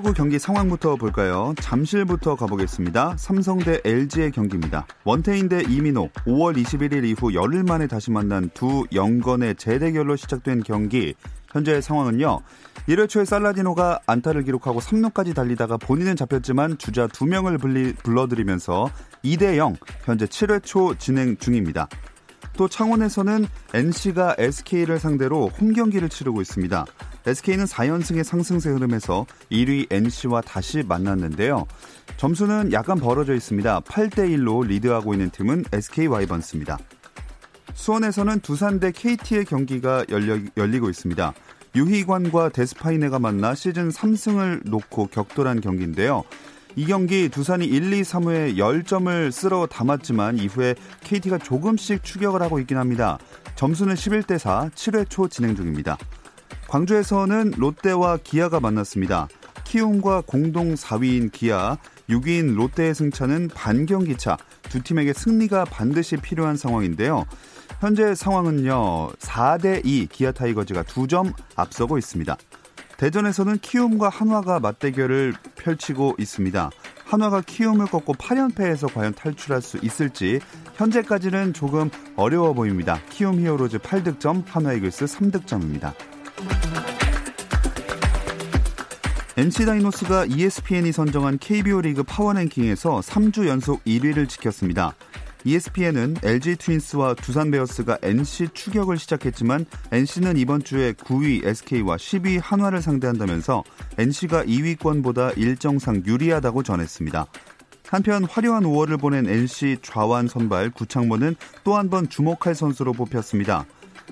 프로야구 경기 상황부터 볼까요? 잠실부터 가보겠습니다. 삼성 대 LG의 경기입니다. 원태인 대 이민호, 5월 21일 이후 열흘 만에 다시 만난 두 영건의 재대결로 시작된 경기. 현재 상황은요. 1회 초에 살라디노가 안타를 기록하고 3루까지 달리다가 본인은 잡혔지만 주자 2명을 불리, 불러들이면서 2대 0 현재 7회 초 진행 중입니다. 또 창원에서는 NC가 SK를 상대로 홈 경기를 치르고 있습니다. SK는 4연승의 상승세 흐름에서 1위 NC와 다시 만났는데요. 점수는 약간 벌어져 있습니다. 8대 1로 리드하고 있는 팀은 SK 와이번스입니다. 수원에서는 두산 대 KT의 경기가 열려, 열리고 있습니다. 유희관과 데스파이네가 만나 시즌 3승을 놓고 격돌한 경기인데요. 이 경기 두산이 1, 2, 3회에 10점을 쓸어 담았지만 이후에 KT가 조금씩 추격을 하고 있긴 합니다. 점수는 11대 4, 7회 초 진행 중입니다. 광주에서는 롯데와 기아가 만났습니다. 키움과 공동 4위인 기아, 6위인 롯데의 승차는 반경기 차. 두 팀에게 승리가 반드시 필요한 상황인데요. 현재 상황은요. 4대 2 기아 타이거즈가 2점 앞서고 있습니다. 대전에서는 키움과 한화가 맞대결을 펼치고 있습니다. 한화가 키움을 꺾고 8연패에서 과연 탈출할 수 있을지 현재까지는 조금 어려워 보입니다. 키움 히어로즈 8득점, 한화 이글스 3득점입니다. NC 다이노스가 ESPN이 선정한 KBO 리그 파워랭킹에서 3주 연속 1위를 지켰습니다. ESPN은 LG 트윈스와 두산 베어스가 NC 추격을 시작했지만 NC는 이번 주에 9위 SK와 10위 한화를 상대한다면서 NC가 2위권보다 일정상 유리하다고 전했습니다. 한편 화려한 5월을 보낸 NC 좌완 선발 구창모는 또 한 번 주목할 선수로 뽑혔습니다.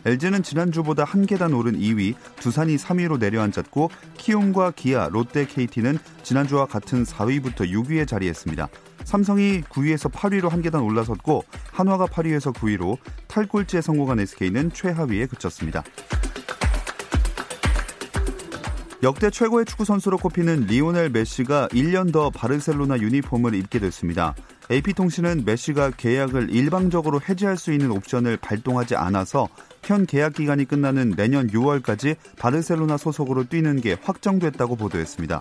LG는 지난주보다 한 계단 오른 2위, 두산이 3위로 내려앉았고 키움과 기아, 롯데, KT는 지난주와 같은 4위부터 6위에 자리했습니다. 삼성이 9위에서 8위로 한 계단 올라섰고 한화가 8위에서 9위로 탈꼴찌에 성공한 SK는 최하위에 그쳤습니다. 역대 최고의 축구 선수로 꼽히는 리오넬 메시가 1년 더 바르셀로나 유니폼을 입게 됐습니다. AP통신은 메시가 계약을 일방적으로 해지할 수 있는 옵션을 발동하지 않아서 현 계약 기간이 끝나는 내년 6월까지 바르셀로나 소속으로 뛰는 게 확정됐다고 보도했습니다.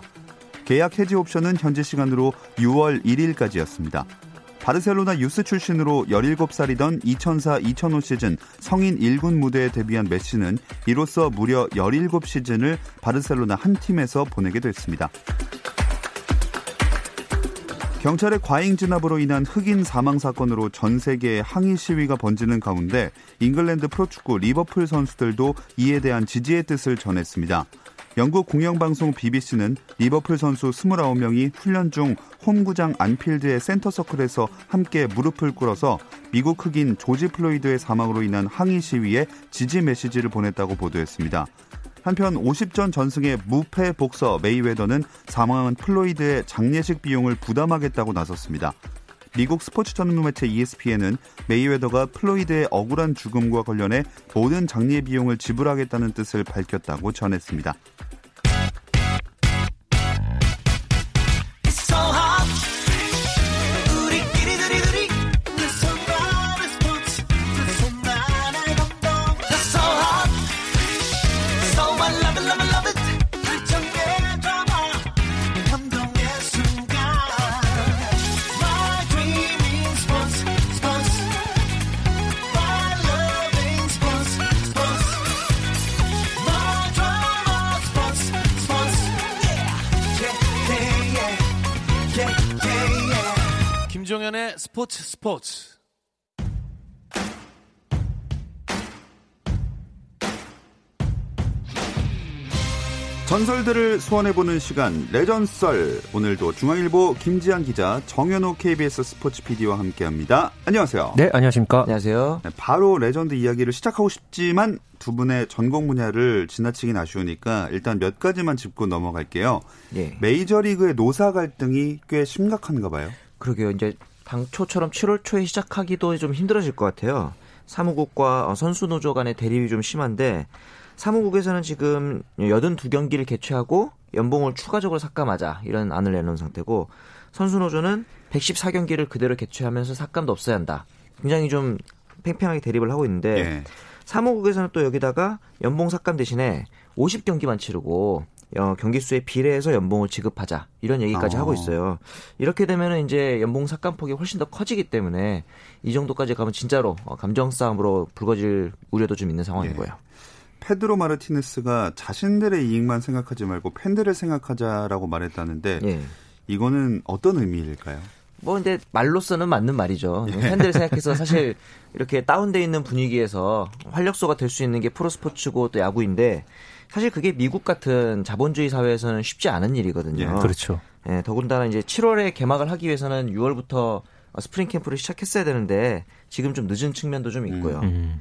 계약 해지 옵션은 현지 시간으로 6월 1일까지였습니다. 바르셀로나 유스 출신으로 17살이던 2004-2005 시즌 성인 1군 무대에 데뷔한 메시는 이로써 무려 17시즌을 바르셀로나 한 팀에서 보내게 됐습니다. 경찰의 과잉 진압으로 인한 흑인 사망 사건으로 전 세계에 항의 시위가 번지는 가운데 잉글랜드 프로축구 리버풀 선수들도 이에 대한 지지의 뜻을 전했습니다. 영국 공영방송 BBC는 리버풀 선수 29명이 훈련 중 홈구장 안필드의 센터서클에서 함께 무릎을 꿇어서 미국 흑인 조지 플로이드의 사망으로 인한 항의 시위에 지지 메시지를 보냈다고 보도했습니다. 한편 50전 전승의 무패 복서 메이웨더는 사망한 플로이드의 장례식 비용을 부담하겠다고 나섰습니다. 미국 스포츠 전문 매체 ESPN은 메이웨더가 플로이드의 억울한 죽음과 관련해 모든 장례 비용을 지불하겠다는 뜻을 밝혔다고 전했습니다. 스포츠. 전설들을 소환해보는 시간 레전썰 오늘도 중앙일보 김지한 기자 정현호 KBS 스포츠 PD와 함께합니다. 안녕하세요. 네, 안녕하십니까. 안녕하세요. 네, 바로 레전드 이야기를 시작하고 싶지만 두 분의 전공 분야를 지나치긴 아쉬우니까 일단 몇 가지만 짚고 넘어갈게요. 예. 메이저리그의 노사 갈등이 꽤 심각한가 봐요. 그러게요. 이제 당초처럼 7월 초에 시작하기도 좀 힘들어질 것 같아요. 사무국과 선수 노조 간의 대립이 좀 심한데 사무국에서는 지금 82경기를 개최하고 연봉을 추가적으로 삭감하자 이런 안을 내놓은 상태고 선수 노조는 114경기를 그대로 개최하면서 삭감도 없어야 한다. 굉장히 좀 팽팽하게 대립을 하고 있는데 예. 사무국에서는 또 여기다가 연봉 삭감 대신에 50경기만 치르고 어, 경기 수에 비례해서 연봉을 지급하자 이런 얘기까지 어. 하고 있어요. 이렇게 되면은 이제 연봉 삭감폭이 훨씬 더 커지기 때문에 이 정도까지 가면 진짜로 어, 감정 싸움으로 불거질 우려도 좀 있는 상황이고요. 페드로 마르티네스가 자신들의 이익만 생각하지 말고 팬들을 생각하자라고 말했다는데 예. 이거는 어떤 의미일까요? 뭐 근데 말로서는 맞는 말이죠. 팬들 생각해서 사실 이렇게 다운돼 있는 분위기에서 활력소가 될 수 있는 게 프로스포츠고 또 야구인데 사실 그게 미국 같은 자본주의 사회에서는 쉽지 않은 일이거든요. 예, 그렇죠. 예, 더군다나 이제 7월에 개막을 하기 위해서는 6월부터 스프링 캠프를 시작했어야 되는데 지금 좀 늦은 측면도 좀 있고요. 음.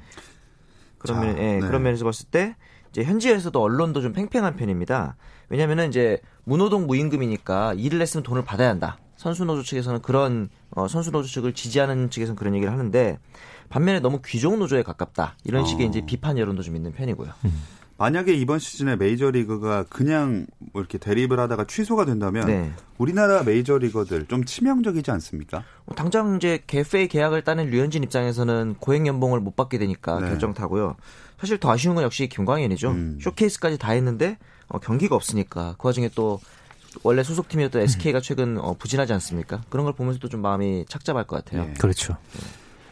그러면 자, 예, 네. 그런 면에서 봤을 때 이제 현지에서도 언론도 좀 팽팽한 편입니다. 왜냐면은 이제 무노동 무임금이니까 일을 했으면 돈을 받아야 한다. 선수 노조 측에서는 그런 어, 선수 노조 측을 지지하는 측에서는 그런 얘기를 하는데 반면에 너무 귀족 노조에 가깝다. 이런 식의 어. 이제 비판 여론도 좀 있는 편이고요. 만약에 이번 시즌에 메이저리그가 그냥 뭐 이렇게 대립을 하다가 취소가 된다면 네. 우리나라 메이저리거들 좀 치명적이지 않습니까? 뭐 당장 이제 개페의 계약을 따낸 류현진 입장에서는 고액 연봉을 못 받게 되니까 네. 결정 타고요. 사실 더 아쉬운 건 역시 김광현이죠. 음. 쇼케이스까지 다 했는데 어, 경기가 없으니까 그 와중에 또 원래 소속팀이었던 SK가 최근 어, 부진하지 않습니까? 그런 걸 보면서도 좀 마음이 착잡할 것 같아요. 예. 그렇죠.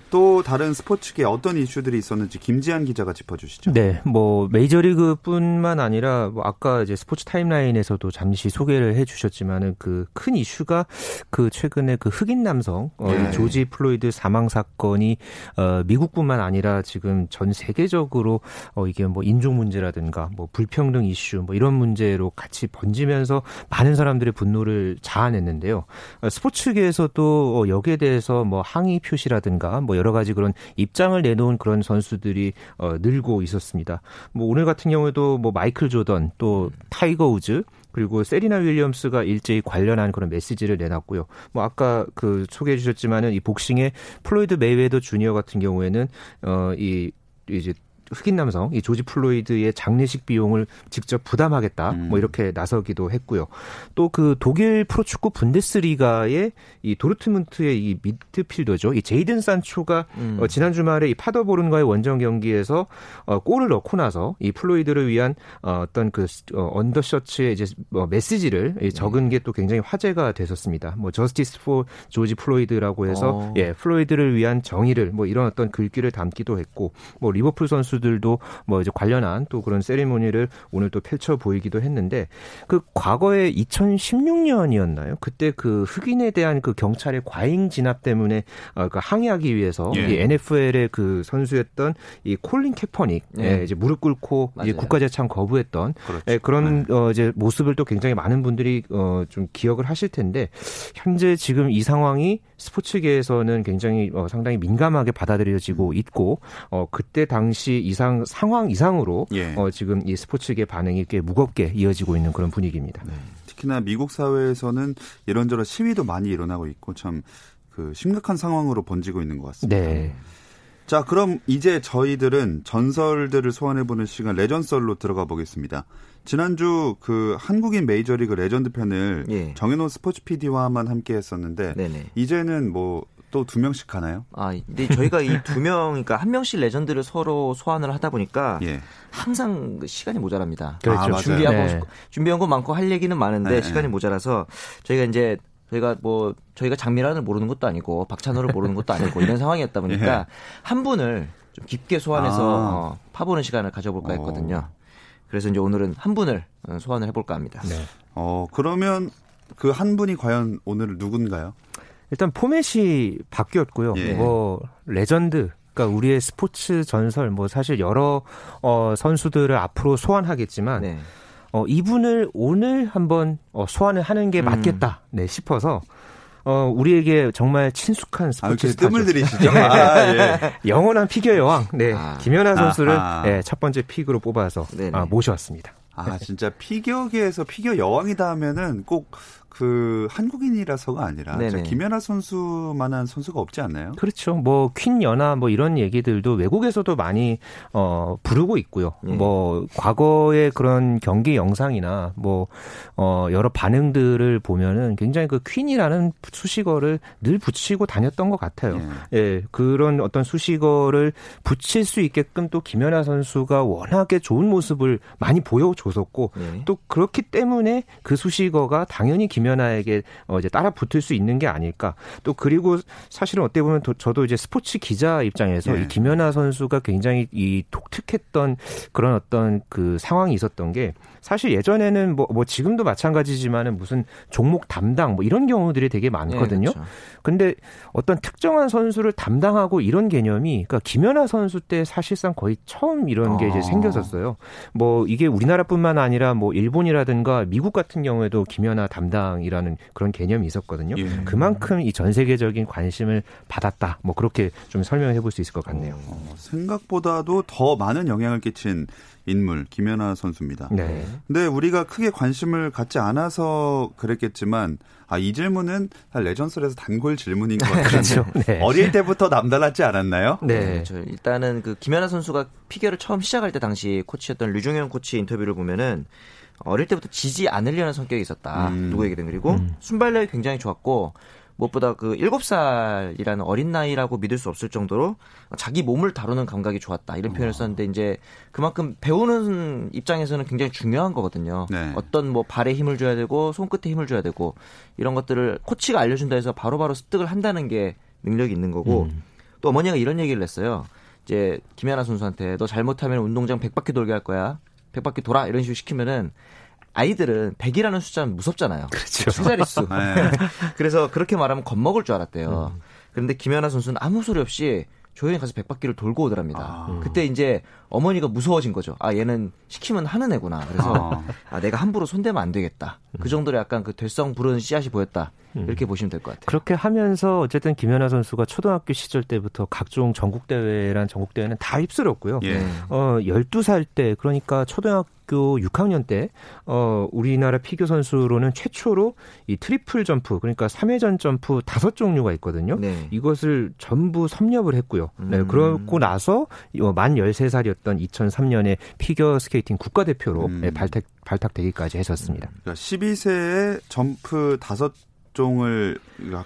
또 다른 스포츠계 어떤 이슈들이 있었는지 김지한 기자가 짚어주시죠. 네, 뭐 메이저리그뿐만 아니라 뭐 아까 이제 스포츠 타임라인에서도 잠시 소개를 해주셨지만은 그 큰 이슈가 그 최근에 그 흑인 남성 어, 네. 이 조지 플로이드 사망 사건이 어, 미국뿐만 아니라 지금 전 세계적으로 어, 이게 뭐 인종 문제라든가 뭐 불평등 이슈 뭐 이런 문제로 같이 번지면서 많은 사람들의 분노를 자아냈는데요. 어, 스포츠계에서도 어, 여기에 대해서 뭐 항의 표시라든가 뭐 여러 가지 그런 입장을 내놓은 그런 선수들이 어, 늘고 있었습니다. 뭐 오늘 같은 경우에도 뭐 마이클 조던 또 타이거 우즈 그리고 세리나 윌리엄스가 일제히 관련한 그런 메시지를 내놨고요. 뭐 아까 그 소개해 주셨지만은 이 복싱의 플로이드 메이웨더 주니어 같은 경우에는 어이 이제 흑인 남성 이 조지 플로이드의 장례식 비용을 직접 부담하겠다 음. 뭐 이렇게 나서기도 했고요. 또 그 독일 프로축구 분데스리가의 이 도르트문트의 이 미드필더죠. 이 제이든 산초가 음. 어, 지난 주말에 이 파더보른과의 원정 경기에서 어, 골을 넣고 나서 이 플로이드를 위한 어, 어떤 그 어, 언더셔츠의 이제 뭐 메시지를 이 적은 게 또 굉장히 화제가 됐었습니다. 뭐 Justice for George Floyd라고 해서 어. 예 플로이드를 위한 정의를 뭐 이런 어떤 글귀를 담기도 했고 뭐 리버풀 선수들 도 뭐 이제 관련한 또 그런 세리머니를 오늘 또 펼쳐 보이기도 했는데 그 과거에 2016년이었나요? 그때 그 흑인에 대한 그 경찰의 과잉 진압 때문에 어, 그 항의하기 위해서 예. 이 NFL의 그 선수였던 이 콜린 캐퍼닉 예. 예, 이제 무릎 꿇고 이제 맞아요. 국가 재창 거부했던 그렇죠. 예, 그런 어, 이제 모습을 또 굉장히 많은 분들이 어, 좀 기억을 하실 텐데 현재 지금 이 상황이 스포츠계에서는 굉장히 어, 상당히 민감하게 받아들여지고 있고 어, 그때 당시 이상 상황 이상으로 예. 어, 지금 이 스포츠계 반응이 꽤 무겁게 이어지고 있는 그런 분위기입니다. 특히나 미국 사회에서는 이런저런 시위도 많이 일어나고 있고 참 그 심각한 상황으로 번지고 있는 것 같습니다. 네. 자, 그럼 이제 저희들은 전설들을 소환해보는 시간 레전썰로 들어가 보겠습니다. 지난주 그 한국인 메이저리그 레전드 편을 예. 정현호 스포츠 PD와만 함께 했었는데 네네. 이제는 뭐 또 두 명씩 하나요? 아, 근데 저희가 이 두 명, 그러니까 한 명씩 레전드를 서로 소환을 하다 보니까 예. 항상 그 시간이 모자랍니다. 그렇죠. 아, 맞아요. 준비하고 네. 준비한 거 많고 할 얘기는 많은데 네, 시간이 네. 모자라서 저희가 이제 저희가 뭐 저희가 장미란을 모르는 것도 아니고 박찬호를 모르는 것도 아니고 이런 상황이었다 보니까 예. 한 분을 좀 깊게 소환해서 아. 어, 파보는 시간을 가져볼까 했거든요. 어. 그래서 이제 오늘은 한 분을 어, 소환을 해볼까 합니다. 네. 어, 그러면 그 한 분이 과연 오늘 누군가요? 일단 포맷이 바뀌었고요. 예. 뭐 레전드 그러니까 우리의 스포츠 전설 뭐 사실 여러 어 선수들을 앞으로 소환하겠지만 네. 어, 이분을 오늘 한번 어, 소환을 하는 게 맞겠다 네, 싶어서 어, 우리에게 정말 친숙한 아, 스포츠 이렇게 스타죠. 뜸을 들이시죠? 아, 예. 영원한 피겨 여왕, 네, 아. 김연아 선수를 아하. 네, 첫 번째 pick으로 뽑아서. 아, 모셔왔습니다. 아, 진짜 피겨계에서 피겨 여왕이다 하면은 꼭 그 한국인이라서가 아니라 김연아 선수만한 선수가 없지 않나요? 그렇죠. 뭐 퀸 연하 뭐 이런 얘기들도 외국에서도 많이 어 부르고 있고요. 예. 뭐 과거의 그런 경기 영상이나 뭐어 여러 반응들을 보면은 굉장히 그 퀸이라는 수식어를 늘 붙이고 다녔던 것 같아요. 예. 예, 그런 어떤 수식어를 붙일 수 있게끔 또 김연아 선수가 워낙에 좋은 모습을 많이 보여줬었고 네. 또 그렇기 때문에 그 수식어가 당연히 김 연아에게 어 이제 따라 붙을 수 있는 게 아닐까. 또 그리고 사실은 어떻게 보면 도- 저도 이제 스포츠 기자 입장에서 예. 이 김연아 선수가 굉장히 이 독특했던 그런 어떤 그 상황이 있었던 게 사실 예전에는 뭐, 뭐 지금도 마찬가지지만은 무슨 종목 담당 뭐 이런 경우들이 되게 많거든요. 네, 그렇죠. 근데 어떤 특정한 선수를 담당하고 이런 개념이 그러니까 김연아 선수 때 사실상 거의 처음 이런 게 이제 아. 생겼었어요. 뭐 이게 우리나라뿐만 아니라 뭐 일본이라든가 미국 같은 경우에도 김연아 담당이라는 그런 개념이 있었거든요. 예. 그만큼 이 전 세계적인 관심을 받았다. 뭐 그렇게 좀 설명해 볼 수 있을 것 같네요. 어, 생각보다도 더 많은 영향을 끼친 인물 김연아 선수입니다. 네. 근데 우리가 크게 관심을 갖지 않아서 그랬겠지만 아, 이 질문은 레전설에서 단골 질문인 것 같아요. 그렇죠. 네. 어릴 때부터 남달랐지 않았나요? 네. 그렇죠. 일단은 그 김연아 선수가 피겨를 처음 시작할 때 당시 코치였던 류종현 코치 인터뷰를 보면은 어릴 때부터 지지 않으려는 성격이 있었다. 음. 누구에게든 그리고 음. 순발력이 굉장히 좋았고 무엇보다 그 7살이라는 어린 나이라고 믿을 수 없을 정도로 자기 몸을 다루는 감각이 좋았다. 이런 표현을 썼는데 이제 그만큼 배우는 입장에서는 굉장히 중요한 거거든요. 네. 어떤 뭐 발에 힘을 줘야 되고 손끝에 힘을 줘야 되고 이런 것들을 코치가 알려준다 해서 바로바로 습득을 한다는 게 능력이 있는 거고 음. 또 어머니가 이런 얘기를 했어요. 이제 김연아 선수한테 너 잘못하면 운동장 100바퀴 돌게 할 거야. 100바퀴 돌아 이런 식으로 시키면은 아이들은 100이라는 숫자는 무섭잖아요. 그렇죠. 세 자릿수. 네. 그래서 그렇게 말하면 겁먹을 줄 알았대요. 음. 그런데 김연아 선수는 아무 소리 없이 조용히 가서 100바퀴를 돌고 오더랍니다. 아. 그때 이제 어머니가 무서워진 거죠. 아, 얘는 시키면 하는 애구나. 그래서 아. 아, 내가 함부로 손대면 안 되겠다. 그 정도로 약간 그 될성 부르는 씨앗이 보였다. 이렇게 보시면 될 것 같아요. 그렇게 하면서 어쨌든 김연아 선수가 초등학교 시절 때부터 각종 전국 대회란 전국 대회는 다 휩쓸었고요. 예. 네. 어, 12살 때, 그러니까 초등학교 6학년 때, 어, 우리나라 피겨 선수로는 최초로 이 트리플 점프, 그러니까 3회전 점프 다섯 종류가 있거든요. 네. 이것을 전부 섭렵을 했고요. 네, 음. 그러고 나서 어, 만 13살이었던 2003년에 피겨 스케이팅 국가대표로 음. 네, 발탁, 발탁되기까지 했었습니다. 그러니까 12세에 점프 다섯 종을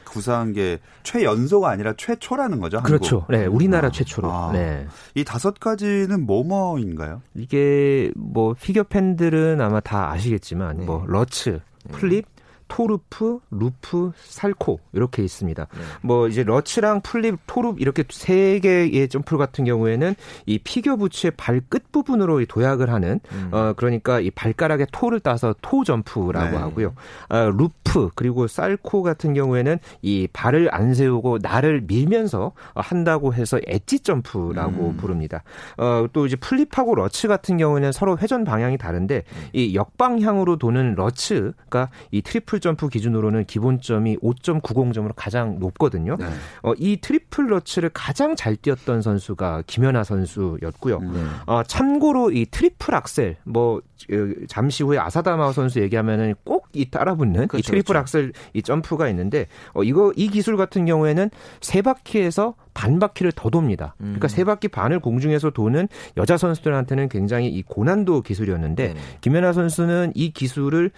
구사한 게 최연소가 아니라 최초라는 거죠. 한국. 그렇죠. 네, 우리나라 아. 최초로. 아. 네. 이 다섯 가지는 뭐뭐인가요? 이게 뭐 피겨 팬들은 아마 다 아시겠지만 네. 뭐 러츠, 플립, 토루프, 루프, 살코 이렇게 있습니다. 네. 뭐 이제 러츠랑 플립, 토루프 이렇게 세 개의 점프 같은 경우에는 이 피겨 부츠의 발끝 부분으로 이 도약을 하는 음. 어 그러니까 이 발가락에 toe를 따서 토 점프라고 네. 하고요. 어, 루프 그리고 살코 같은 경우에는 이 발을 안 세우고 날을 밀면서 어, 한다고 해서 엣지 점프라고 음. 부릅니다. 어, 또 이제 플립하고 러츠 같은 경우에는 서로 회전 방향이 다른데 이 역방향으로 도는 러츠가 이 트리플 점프 기준으로는 기본점이 5.90점으로 가장 높거든요. 네. 어, 이 트리플 러츠를 가장 잘 뛰었던 선수가 김연아 선수였고요. 음. 네. 어, 참고로 이 트리플 악셀 뭐 어, 잠시 후에 아사다 마오 선수 얘기하면은 꼭 이 따라붙는 이 그렇죠, 트리플 그렇죠. 악셀 이 점프가 있는데 어, 이거 이 기술 같은 경우에는 세 바퀴에서 반 바퀴를 더 돕니다. 그러니까 음. 세 바퀴 반을 공중에서 도는 여자 선수들한테는 굉장히 이 고난도 기술이었는데 네네. 김연아 선수는 이 기술을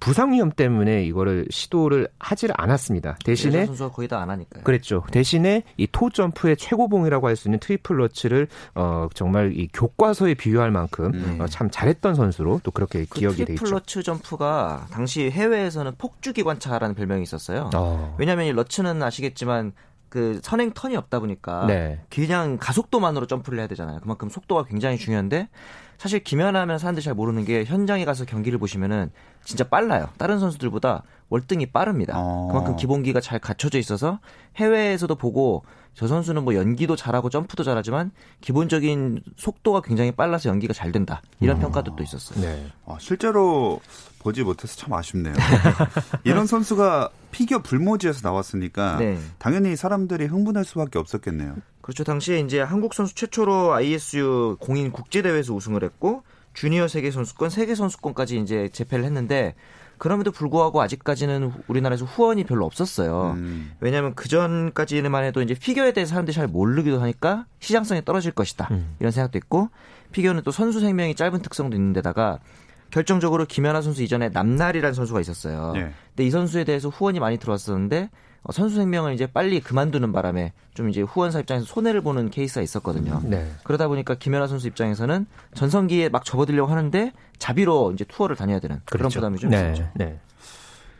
부상 위험 때문에 이거를 시도를 하질 않았습니다. 대신에 선수가 거의 다 안 하니까요. 그랬죠. 대신에 이 토 점프의 최고봉이라고 할 수 있는 트리플 러츠를 어 정말 이 교과서에 비유할 만큼 음. 어, 참 잘했던 선수로 또 그렇게 그 기억이 돼 있죠. 트리플 러츠 점프가 당시 해외에서는 폭주 기관차라는 별명이 있었어요. 어. 왜냐하면 이 러츠는 아시겠지만 그 선행 턴이 없다 보니까 네. 그냥 가속도만으로 점프를 해야 되잖아요. 그만큼 속도가 굉장히 중요한데 사실 김연아면 사람들이 잘 모르는 게 현장에 가서 경기를 보시면은 진짜 빨라요. 다른 선수들보다 월등히 빠릅니다. 어. 그만큼 기본기가 잘 갖춰져 있어서 해외에서도 보고 저 선수는 뭐 연기도 잘하고 점프도 잘하지만 기본적인 속도가 굉장히 빨라서 연기가 잘 된다. 이런 음. 평가도 또 있었어요. 네. 아, 실제로 보지 못해서 참 아쉽네요. 이런 선수가 피겨 불모지에서 나왔으니까 네. 당연히 사람들이 흥분할 수밖에 없었겠네요. 그렇죠. 당시에 이제 한국 선수 최초로 ISU 공인 국제 대회에서 우승을 했고 주니어 세계 선수권, 세계 선수권까지 이제 재패를 했는데 그럼에도 불구하고 아직까지는 우리나라에서 후원이 별로 없었어요. 음. 왜냐하면 그 전까지만 해도 이제 피겨에 대해서 사람들이 잘 모르기도 하니까 시장성이 떨어질 것이다 음. 이런 생각도 있고 피겨는 또 선수 생명이 짧은 특성도 있는데다가 결정적으로 김연아 선수 이전에 남나리라는 선수가 있었어요. 예. 근데 이 선수에 대해서 후원이 많이 들어왔었는데 어, 선수 생명을 이제 빨리 그만두는 바람에 좀 이제 후원사 입장에서 손해를 보는 케이스가 있었거든요. 네. 그러다 보니까 김연아 선수 입장에서는 전성기에 막 접어들려고 하는데 자비로 이제 투어를 다녀야 되는 그런 그렇죠. 부담이 좀 네. 있었죠. 네.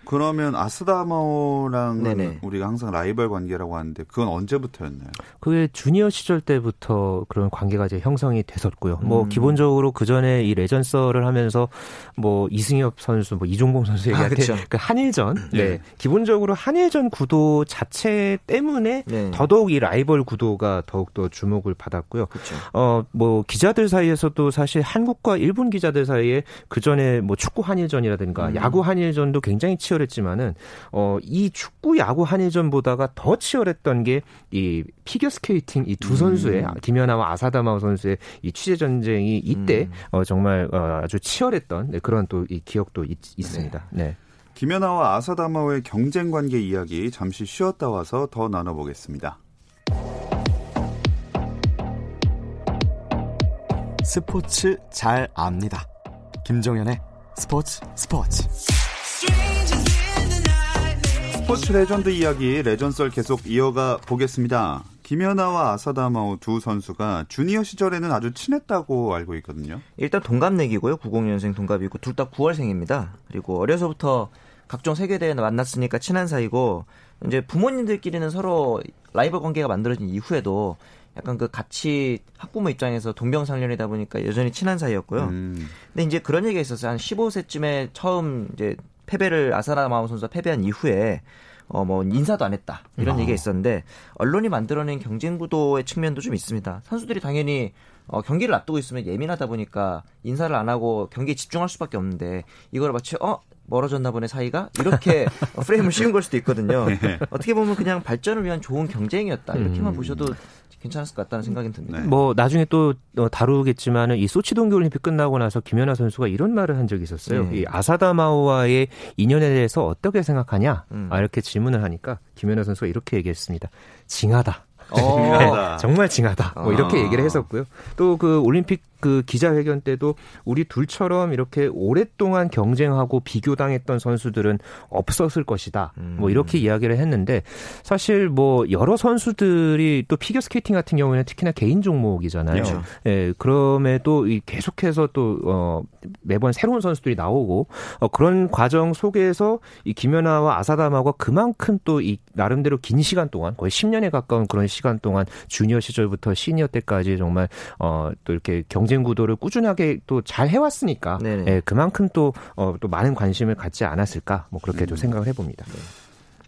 그러면 아사다 마오랑. 우리가 항상 라이벌 관계라고 하는데 그건 언제부터였나요? 그게 주니어 시절 때부터 그런 관계가 이제 형성이 됐었고요. 뭐 음. 기본적으로 그 전에 이 레전썰을 하면서 뭐 이승엽 선수, 뭐 이종범 선수 얘기할 아. 때그 한일전, 네. 네. 기본적으로 한일전 구도 자체 때문에 네. 더더욱 이 라이벌 구도가 더욱 더 주목을 받았고요. 그렇죠. 어, 뭐, 기자들 사이에서도 사실 한국과 일본 기자들 사이에 그 전에 뭐 축구 한일전이라든가 음. 야구 한일전도 굉장히 치열 했지만은, 어, 이 축구 야구 한일전보다가 더 치열했던 게 이 피겨 스케이팅 이 두 음. 선수의 김연아와 아사다 마오 선수의 이 취재 전쟁이 이때 음. 어, 정말 어, 아주 치열했던 네, 그런 또 이 기억도 있, 있습니다. 네. 김연아와 아사다 마오의 경쟁 관계 이야기 잠시 쉬었다 와서 더 나눠보겠습니다. 스포츠 잘 압니다. 김정현의 스포츠 스포츠. 스포츠 레전드 이야기 레전썰 계속 이어가 보겠습니다. 김연아와 아사다 마오 두 선수가 주니어 시절에는 아주 친했다고 알고 있거든요. 일단 동갑내기고요. 90년생 동갑이고 둘 다 9월생입니다. 그리고 어려서부터 각종 세계대회 만났으니까 친한 사이고 이제 부모님들끼리는 서로 라이벌 관계가 만들어진 이후에도 약간 그 같이 학부모 입장에서 동병상련이다 보니까 여전히 친한 사이였고요. 음, 근데 이제 그런 얘기가 있었어요. 한 15세쯤에 처음 이제 패배를 아사라 마오 선수가 패배한 이후에 어 뭐 인사도 안 했다 이런 아. 얘기가 있었는데 언론이 만들어낸 경쟁 구도의 측면도 좀 있습니다. 선수들이 당연히 어, 경기를 앞두고 있으면 예민하다 보니까 인사를 안 하고 경기에 집중할 수밖에 없는데 이걸 마치 어 멀어졌나 보네 사이가 이렇게 어, 프레임을 씌운 걸 수도 있거든요. 어떻게 보면 그냥 발전을 위한 좋은 경쟁이었다 이렇게만 음. 보셔도 괜찮았을 것 같다는 생각이 듭니다. 네. 뭐 나중에 또 어, 다루겠지만은 이 소치 동계올림픽 끝나고 나서 김연아 선수가 이런 말을 한 적이 있었어요. 네. 이 아사다마오와의 인연에 대해서 어떻게 생각하냐? 음. 아, 이렇게 질문을 하니까 김연아 선수가 이렇게 얘기했습니다. 징하다. 어, 징하다. 정말 징하다. 뭐 이렇게 아. 얘기를 했었고요. 또 그 올림픽 그 기자회견 때도 우리 둘처럼 이렇게 오랫동안 경쟁하고 비교당했던 선수들은 없었을 것이다. 음. 뭐 이렇게 이야기를 했는데 사실 뭐 여러 선수들이 또 피겨 스케이팅 같은 경우에는 특히나 개인 종목이잖아요. 그렇죠. 예, 그럼에도 이 계속해서 또 어, 매번 새로운 선수들이 나오고 어, 그런 과정 속에서 이 김연아와 아사다 마오가 그만큼 또 이 나름대로 긴 시간 동안 거의 10년에 가까운 그런 시간 동안 주니어 시절부터 시니어 때까지 정말 어, 또 이렇게 경쟁 구도를 꾸준하게 또 잘 해왔으니까. 예, 그만큼 또 어, 또 많은 관심을 갖지 않았을까 뭐 그렇게 음. 좀 생각을 해봅니다.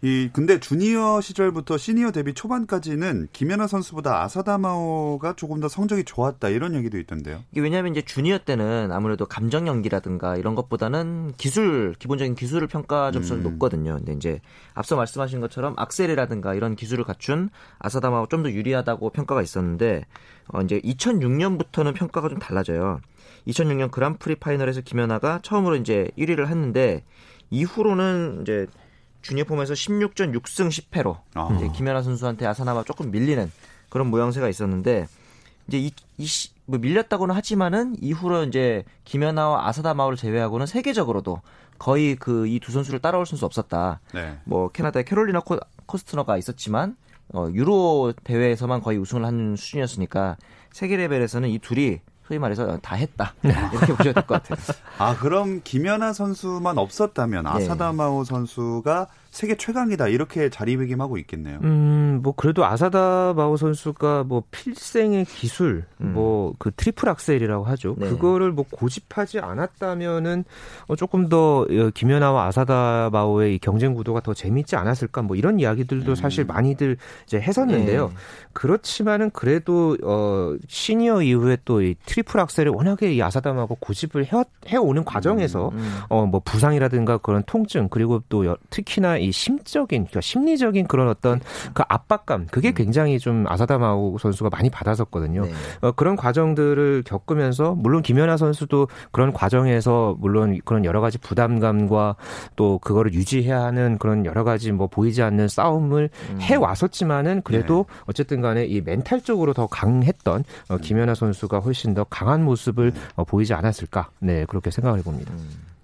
이 근데 주니어 시절부터 시니어 데뷔 초반까지는 김연아 선수보다 아사다마오가 조금 더 성적이 좋았다 이런 얘기도 있던데요. 이게 왜냐하면 이제 주니어 때는 아무래도 감정 연기라든가 이런 것보다는 기술 기본적인 기술을 평가 점수는 음. 높거든요. 근데 이제 앞서 말씀하신 것처럼 악셀이라든가 이런 기술을 갖춘 아사다마가 좀더 유리하다고 평가가 있었는데 어 이제 2006년부터는 평가가 좀 달라져요. 2006년 그랑프리 파이널에서 김연아가 처음으로 이제 1위를 했는데 이후로는 이제 주니어 폼에서 16전 6승 10패로 아. 이제 김연아 선수한테 아사나마 조금 밀리는 그런 모양새가 있었는데 이제 이, 이 시- 뭐 밀렸다고는 하지만은 이후로 이제 김연아와 아사다 마오를 제외하고는 세계적으로도 거의 그 이 두 선수를 따라올 선수 없었다. 네. 뭐 캐나다의 캐롤리나 코, 코스트너가 있었지만 어, 유로 대회에서만 거의 우승을 한 수준이었으니까 세계 레벨에서는 이 둘이 소위 말해서 다 했다 이렇게 보셔야 될 것 같아요. 아 그럼 김연아 선수만 없었다면 네. 아사다 마오 선수가 세계 최강이다 이렇게 자리매김하고 있겠네요. 음, 뭐 그래도 아사다 마오 선수가 뭐 필생의 기술, 음. 뭐 그 triple Axel이라고 하죠. 네. 그거를 뭐 고집하지 않았다면은 어, 조금 더 어, 김연아와 아사다 마오의 이 경쟁 구도가 더 재밌지 않았을까? 뭐 이런 이야기들도 사실 많이들 이제 했었는데요. 네. 그렇지만은 그래도 어 시니어 이후에 또 이 triple Axel을 워낙에 이 아사다 마오가 고집을 해, 해오는 과정에서 음. 어 뭐 부상이라든가 그런 통증 그리고 또 여- 특히나 이 심적인 그러니까 심리적인 그런 어떤 그 압박감 그게 굉장히 좀 아사다 마오 선수가 많이 받았었거든요. 네. 어, 그런 과정들을 겪으면서 물론 김연아 선수도 그런 과정에서 물론 그런 여러 가지 부담감과 또 그거를 유지해야 하는 그런 여러 가지 뭐 보이지 않는 싸움을 해 왔었지만은 그래도 어쨌든 간에 이 멘탈적으로 더 강했던 어, 김연아 선수가 훨씬 더 강한 모습을 어, 보이지 않았을까? 네, 그렇게 생각을 해 봅니다.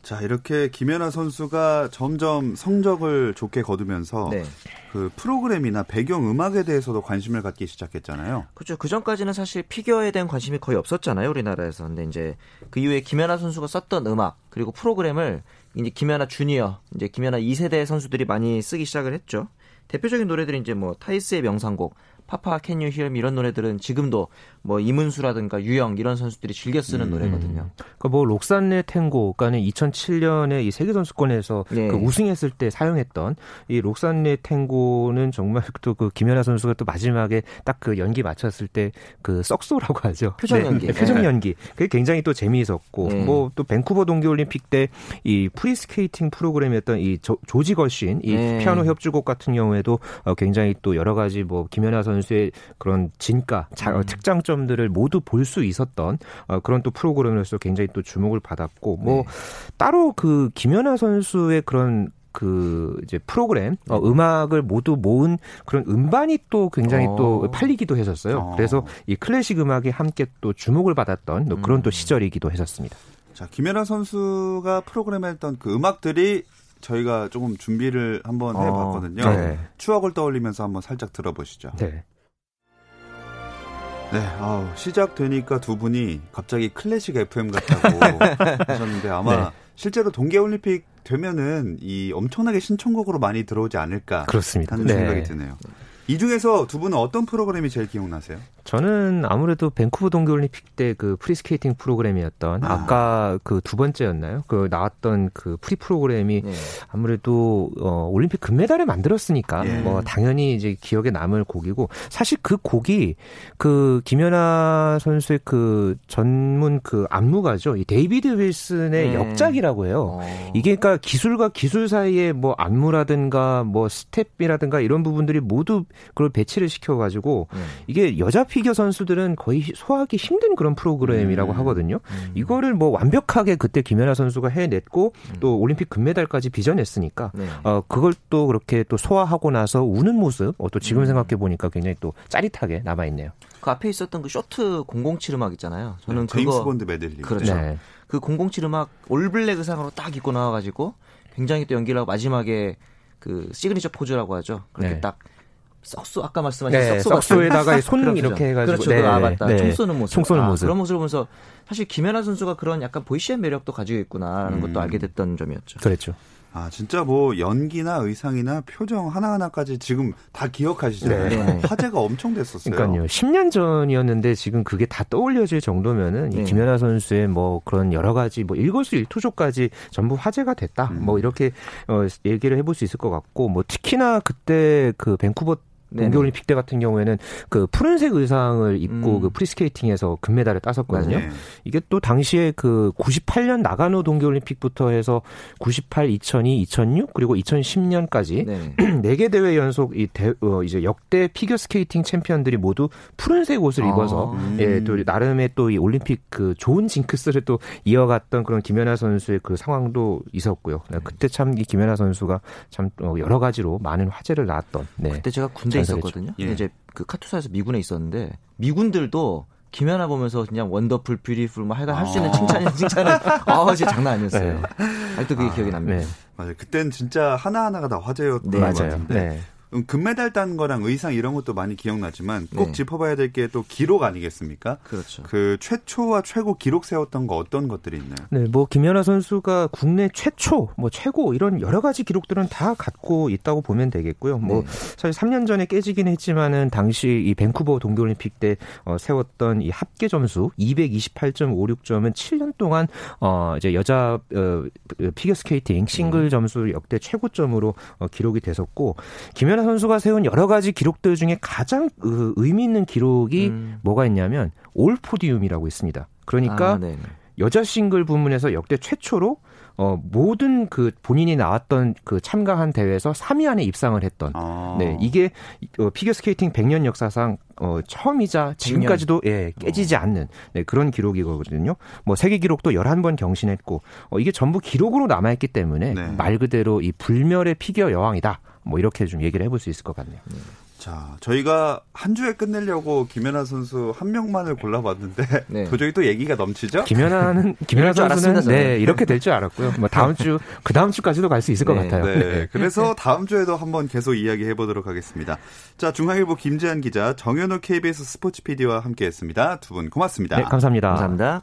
자 이렇게 김연아 선수가 점점 성적을 좋게 거두면서 네. 그 프로그램이나 배경 음악에 대해서도 관심을 갖기 시작했잖아요. 그렇죠. 그 전까지는 사실 피겨에 대한 관심이 거의 없었잖아요, 우리나라에서. 근데 이제 그 이후에 김연아 선수가 썼던 음악 그리고 프로그램을 이제 김연아 주니어, 이제 김연아 2세대 선수들이 많이 쓰기 시작을 했죠. 대표적인 노래들이 이제 뭐 타이스의 명상곡, 파파 캔유 히어 미 이런 노래들은 지금도 뭐 이문수라든가 유영 이런 선수들이 즐겨 쓰는 노래거든요. 그뭐 록산네 탱고가는 2007년에 이 세계 선수권에서 네. 그 우승했을 때 사용했던 이 록산네 탱고는 정말 또 그 김연아 선수가 또 마지막에 딱 그 연기 맞췄을 때 그 썩소라고 하죠. 표정 네, 연기. 네, 표정 네. 연기. 그게 굉장히 또 재미있었고 네. 뭐 또 밴쿠버 동계 올림픽 때 이 프리스케이팅 프로그램이었던 이 조, 조지 거슈윈 이 네. 피아노 협주곡 같은 경우에도 어, 굉장히 또 여러 가지 뭐 김연아 선수의 그런 진가, 자, 음. 어, 특장점들을 모두 볼 수 있었던 어, 그런 또 프로그램으로서 굉장히 또 주목을 받았고 뭐 네. 따로 그 김연아 선수의 그런 그 이제 프로그램 어, 음악을 모두 모은 그런 음반이 또 굉장히 어. 또 팔리기도 했었어요. 어. 그래서 이 클래식 음악이 함께 또 주목을 받았던 또 그런 음. 또 시절이기도 했었습니다. 자 김연아 선수가 프로그램에 했던 그 음악들이 저희가 조금 준비를 한번 어, 해봤거든요. 네. 추억을 떠올리면서 한번 살짝 들어보시죠. 네. 네, 아우, 시작되니까 두 분이 갑자기 클래식 FM 같다고 하셨는데 아마 네. 실제로 동계올림픽 되면은 이 엄청나게 신청곡으로 많이 들어오지 않을까 그렇습니다. 하는 네. 생각이 드네요. 이 중에서 두 분은 어떤 프로그램이 제일 기억나세요? 저는 아무래도 밴쿠버 동계올림픽 때 그 프리스케이팅 프로그램이었던 아. 아. 까 그 두 번째였나요? 그 나왔던 그 프리 프로그램이 네. 아무래도 어 올림픽 금메달을 만들었으니까 예. 뭐 당연히 이제 기억에 남을 곡이고 사실 그 곡이 그 김연아 선수의 그 전문 그 안무가죠. 이 데이비드 윌슨의 네. 역작이라고 해요. 어. 이게 그러니까 기술과 기술 사이에 뭐 안무라든가 뭐 스텝이라든가 이런 부분들이 모두 그걸 배치를 시켜가지고 네. 이게 여자 피겨 선수들은 거의 소화하기 힘든 그런 프로그램이라고 음. 하거든요. 음. 이거를 뭐 완벽하게 그때 김연아 선수가 해냈고 또 올림픽 금메달까지 빚어냈으니까 네. 어 그걸 또 그렇게 또 소화하고 나서 우는 모습 어, 또 지금 음. 생각해 보니까 굉장히 또 짜릿하게 남아 있네요. 그 앞에 있었던 그 쇼트 007 음악 있잖아요. 저는 네, 제임스 그거 본드 메들리. 그렇죠. 네. 그 007 음악 all black 의상으로 딱 입고 나와가지고 굉장히 또 연기를 하고 마지막에 그 시그니처 포즈라고 하죠. 그렇게 네. 딱 썩소 아까 말씀하신 네, 썩소에다가 손 이렇게. 해가지고 그렇죠. 네, 그, 아 맞다. 네. 총 쏘는 모습. 총 쏘는 아, 모습. 그런 모습을 보면서 사실 김연아 선수가 그런 약간 보이시한 매력도 가지고 있구나라는 음. 것도 알게 됐던 점이었죠. 그랬죠. 아 진짜 뭐 연기나 의상이나 표정 하나 하나까지 지금 다 기억하시잖아요. 네. 화제가 엄청 됐었어요. 그러니까요. 10년 전이었는데 지금 그게 다 떠올려질 정도면은 네. 이 김연아 선수의 뭐 그런 여러 가지 뭐 일거수일투족까지 전부 화제가 됐다. 음. 뭐 이렇게 어 얘기를 해볼 수 있을 것 같고 뭐 특히나 그때 그 밴쿠버. 동계올림픽 때 같은 경우에는 그 푸른색 의상을 입고 음. 그 프리스케이팅에서 금메달을 땄었거든요. 네. 이게 또 당시에 그 98년 나가노 동계올림픽부터 해서 98, 2002, 2006 그리고 2010년까지 네. 네개 대회 연속 이 대, 어, 이제 역대 피겨 스케이팅 챔피언들이 모두 푸른색 옷을 아. 입어서 음. 예, 또 나름의 또 이 올림픽 그 좋은 징크스를 또 이어갔던 그런 김연아 선수의 그 상황도 있었고요. 네, 그때 참 이 김연아 선수가 참 어, 여러 가지로 많은 화제를 낳았던. 네. 그때 제가 군대에 전설이죠. 있었거든요. 예. 이제 그 카투사에서 미군에 있었는데 미군들도 김연아 보면서 그냥 wonderful, beautiful 뭐 하여간 할 수 있는 아. 칭찬이 칭찬은 아 진짜 장난 아니었어요. 네. 아직도 그게 기억이 납니다. 네. 맞아요. 그땐 진짜 하나 하나가 다 화제였던 네, 것 맞아요. 같은데 네. 음, 금메달 딴 거랑 의상 이런 것도 많이 기억나지만 꼭 네. 짚어봐야 될 게 또 기록 아니겠습니까? 그렇죠. 그 최초와 최고 기록 세웠던 거 어떤 것들이 있나요? 네, 뭐 김연아 선수가 국내 최초, 뭐 최고 이런 여러 가지 기록들은 다 갖고 있다고 보면 되겠고요. 뭐 네. 사실 3년 전에 깨지긴 했지만은 당시 이 밴쿠버 동계올림픽 때 어, 세웠던 이 합계 점수 228.56점은 7년 동안 어 이제 여자 어, 피겨 스케이팅 싱글 점수 역대 최고점으로 어, 기록이 됐었고 김연아 선수가 세운 여러 가지 기록들 중에 가장 그 의미 있는 기록이 음. 뭐가 있냐면 all podium이라고 있습니다. 그러니까 아, 네네. 여자 싱글 부문에서 역대 최초로 어 모든 그 본인이 나왔던 그 참가한 대회에서 3위 안에 입상을 했던 아. 네 이게 어, 피겨 스케이팅 100년 역사상 어 처음이자 지금까지도 예 깨지지 않는 네, 그런 기록이거든요. 뭐 세계 기록도 11번 경신했고 어 이게 전부 기록으로 남아 있기 때문에 네. 말 그대로 이 불멸의 피겨 여왕이다. 뭐 이렇게 좀 얘기를 해볼 수 있을 것 같네요. 자, 저희가 한 주에 끝내려고 김연아 선수 한 명만을 골라봤는데 네. 도저히 또 얘기가 넘치죠? 김연아는 김연아 선수는 알았습니다. 네 이렇게 될 줄 알았고요. 뭐 다음 주 그 다음 주까지도 갈 수 있을 것 네. 같아요. 네. 그래서 다음 주에도 한번 계속 이야기해 보도록 하겠습니다. 자, 중앙일보 김재한 기자, 정현우 KBS 스포츠 PD와 함께 했습니다. 두 분 고맙습니다. 네, 감사합니다. 감사합니다.